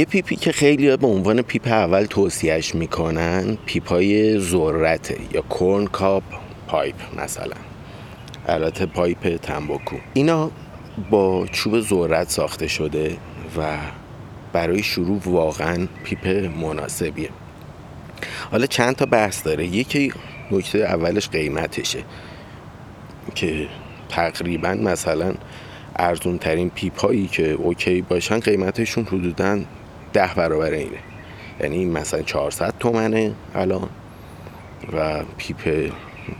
یه پیپی که خیلی به عنوان پیپ اول توصیهش می‌کنن پیپ های ذرته یا corn cob pipe مثلا. البته pipe تنباکو اینا با چوب ذرت ساخته شده و برای شروع واقعا پیپ مناسبیه. حالا چند تا بحث داره. یکی نکته اولش قیمتشه که تقریبا مثلا ارزون ترین پیپ هایی که okay باشن قیمتشون حدودا ده برابر اینه. یعنی مثلا 400 تومنه الان و پیپ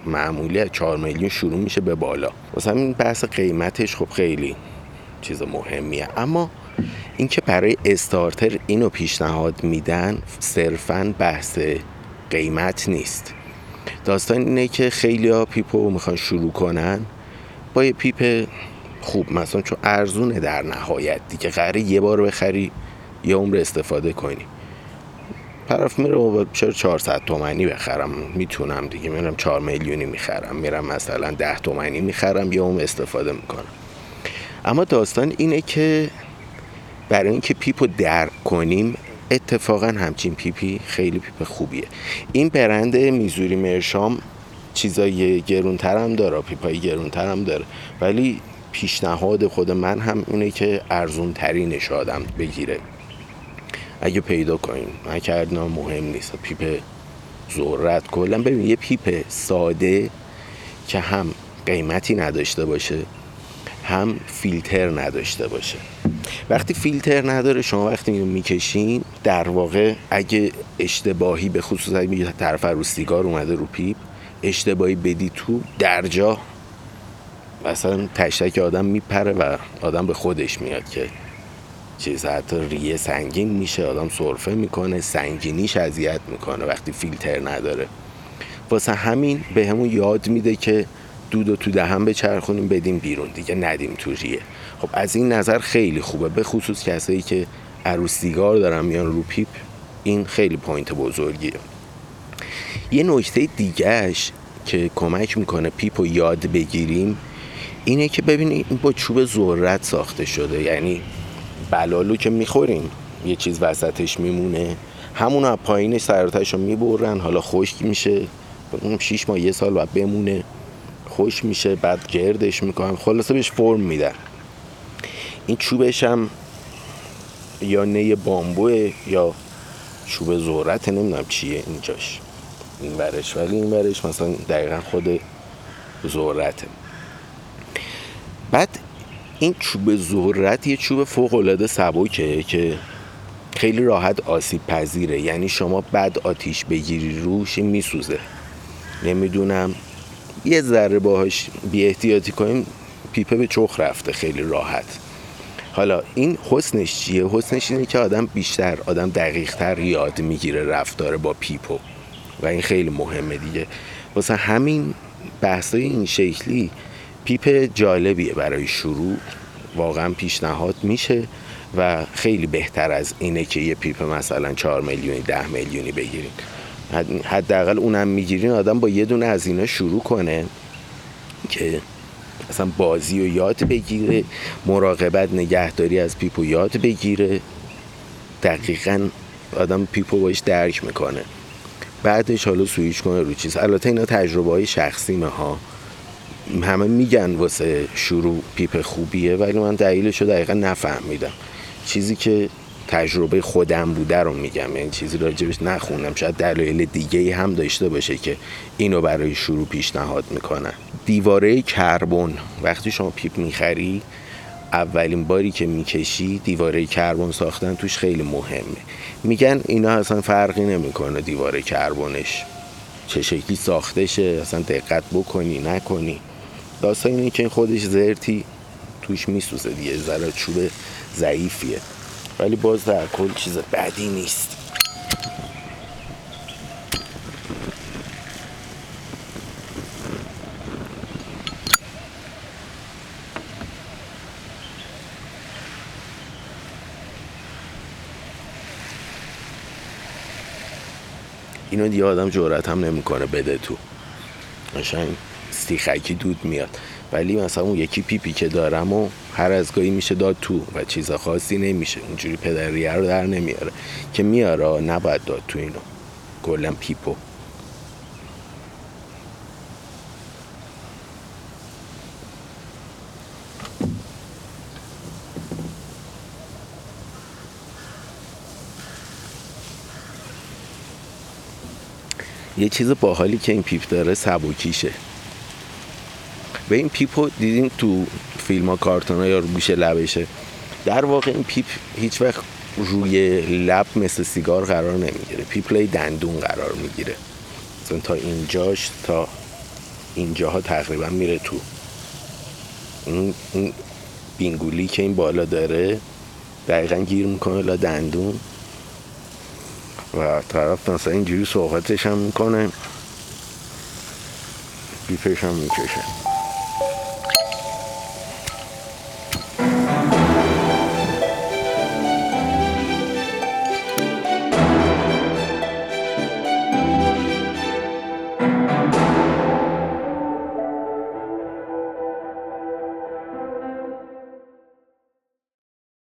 معمولی از 4 میلیون شروع میشه به بالا. مثلا این بحث قیمتش خب خیلی چیز مهمیه. اما اینکه برای starter اینو پیشنهاد میدن صرفا بحث قیمت نیست. داستان اینه که خیلی ها پیپو می‌خوان شروع کنن با یه پیپ خوب مثلا چون ارزونه در نهایت. دیگه قراره یه بار بخری یه عمر استفاده کنی. طرف میره و چرا 400 تومنی بخرم؟ می‌تونم دیگه میرم 4 میلیونی می‌خرم. میرم مثلا 10 تومنی می‌خرم یه عمر استفاده می‌کنم. اما داستان اینه که برای اینکه پیپو درک کنیم اتفاقا همچین پیپی خیلی پیپ خوبیه. این برند Missouri Meerschaum چیزای گرونتر هم داره پیپای گرونتر هم داره. ولی پیشنهاد خود من هم اینه که ارزون ترینش آدم بگیره. اگه پیدا کنیم. نکردنا مهم نیست. پیپ ذرت. کلا ببین یه پیپ ساده که هم قیمتی نداشته باشه هم فیلتر نداشته باشه. وقتی فیلتر نداره شما وقتی اینو می‌کشین در واقع اگه اشتباهی به خصوص اگه طرف رو سیگار اومده رو پیپ اشتباهی بدی تو در جا. مثلا تشتک آدم میپره و آدم به خودش میاد که چیز حتی ریه سنگین میشه آدم سرفه می‌کنه سنگینیش اذیت می‌کنه وقتی فیلتر نداره. واسه همین به همون یاد میده که دود و تو دهن بچرخونیم بدیم بیرون. دیگه ندیم تو ریه. خب از این نظر خیلی خوبه به خصوص کسایی که از رو سیگار دارن میان رو پیپ. این خیلی point بزرگیه. یه نکته دیگهش که کمک می‌کنه پیپ رو یاد بگیریم اینه که ببینید با چوب ذرت ساخته شده. یعنی بلالو که می‌خوریم. یه چیز وسطش میمونه. همون از پایین سر و تهش رو می‌برن. حالا خشک میشه. اون شیش ماه یه سال بعد بمونه. خشک میشه بعد گردش می‌کنن. خلاصه بهش فرم میدن. این چوبش هم یا نه بامبوه یا چوب ذرت نمی‌دونم چیه اینجاش. این برش ولی این برش مثلا دقیقا خود ذرته. بعد این چوب ذرت یه چوب فوق العاده سبکه که خیلی راحت آسیب پذیره. یعنی شما بعد آتیش بگیری روش میسوزه. نمی‌دونم. یه ذره باهاش بی احتیاطی کنیم پیپه به چخ رفته خیلی راحت. حالا این حسنش چیه؟ حسنش اینه که آدم بیشتر آدم دقیقتر یاد می‌گیره رفتار با پیپو. و این خیلی مهمه دیگه. واسه همین بحثای این شکلی پیپ جالبیه برای شروع. واقعا پیشنهاد میشه و خیلی بهتر از اینه که یه پیپ مثلا 4 میلیونی ده میلیونی بگیرین. حداقل اونم می‌گیرین آدم با یه دونه از اینا شروع کنه که مثلا بازی و یاد بگیره مراقبت نگهداری از پیپو یاد بگیره. دقیقا آدم پیپو باش درک می‌کنه. بعدش حالا سویش کنه رو چیز. البته اینا تجربه های شخصیمه ها. همه میگن واسه شروع پیپ خوبیه ولی من دلیلش رو دقیقا نفهمیدم. چیزی که تجربه خودم بوده رو میگم یعنی چیزی راجبش نخوندم شاید دلایل دیگه هم داشته باشه که اینو برای شروع پیشنهاد می‌کنن. دیواره کربن وقتی شما پیپ می‌خری اولین باری که می‌کشی دیواره کربن ساختن توش خیلی مهمه. میگن اینا اصلا فرقی نمی‌کنه دیواره کربنش. چه شکلی ساخته شه اصلا دقت بکنی نکنی. داستان اینه که خودش زرتی توش میسوزه دیگه ذره چوب ضعیفیه. ولی باز در کل چیز بدی نیست. اینو دیگه آدم جورت هم نمی‌کنه بده تو. قشنگ. استیخکی دود میاد. ولی مثلا اون یکی پیپی که دارم و هر از گاهی میشه داد تو و چیز خاصی نمیشه. اونجوری پدریه رو در نمیاره. که میاره نباید داد تو اینو. کلا پیپو. یه چیز باحالی که این پیپ داره سبکیشه به این پیپو دیدین تو فیلم ها کارتون ها یا رو گوشه لبشه. در واقع این پیپ هیچ وقت روی لب مثل سیگار قرار نمی‌گیره. پیپ لای دندون قرار می‌گیره. تا اینجاش تا اینجاها تقریبا میره تو. این, این بینگولی که این بالا داره دقیقا گیر می‌کنه لا دندون. و طرف مثلا اینجوری صحبتش هم می‌کنه. بیفش هم می‌کشه.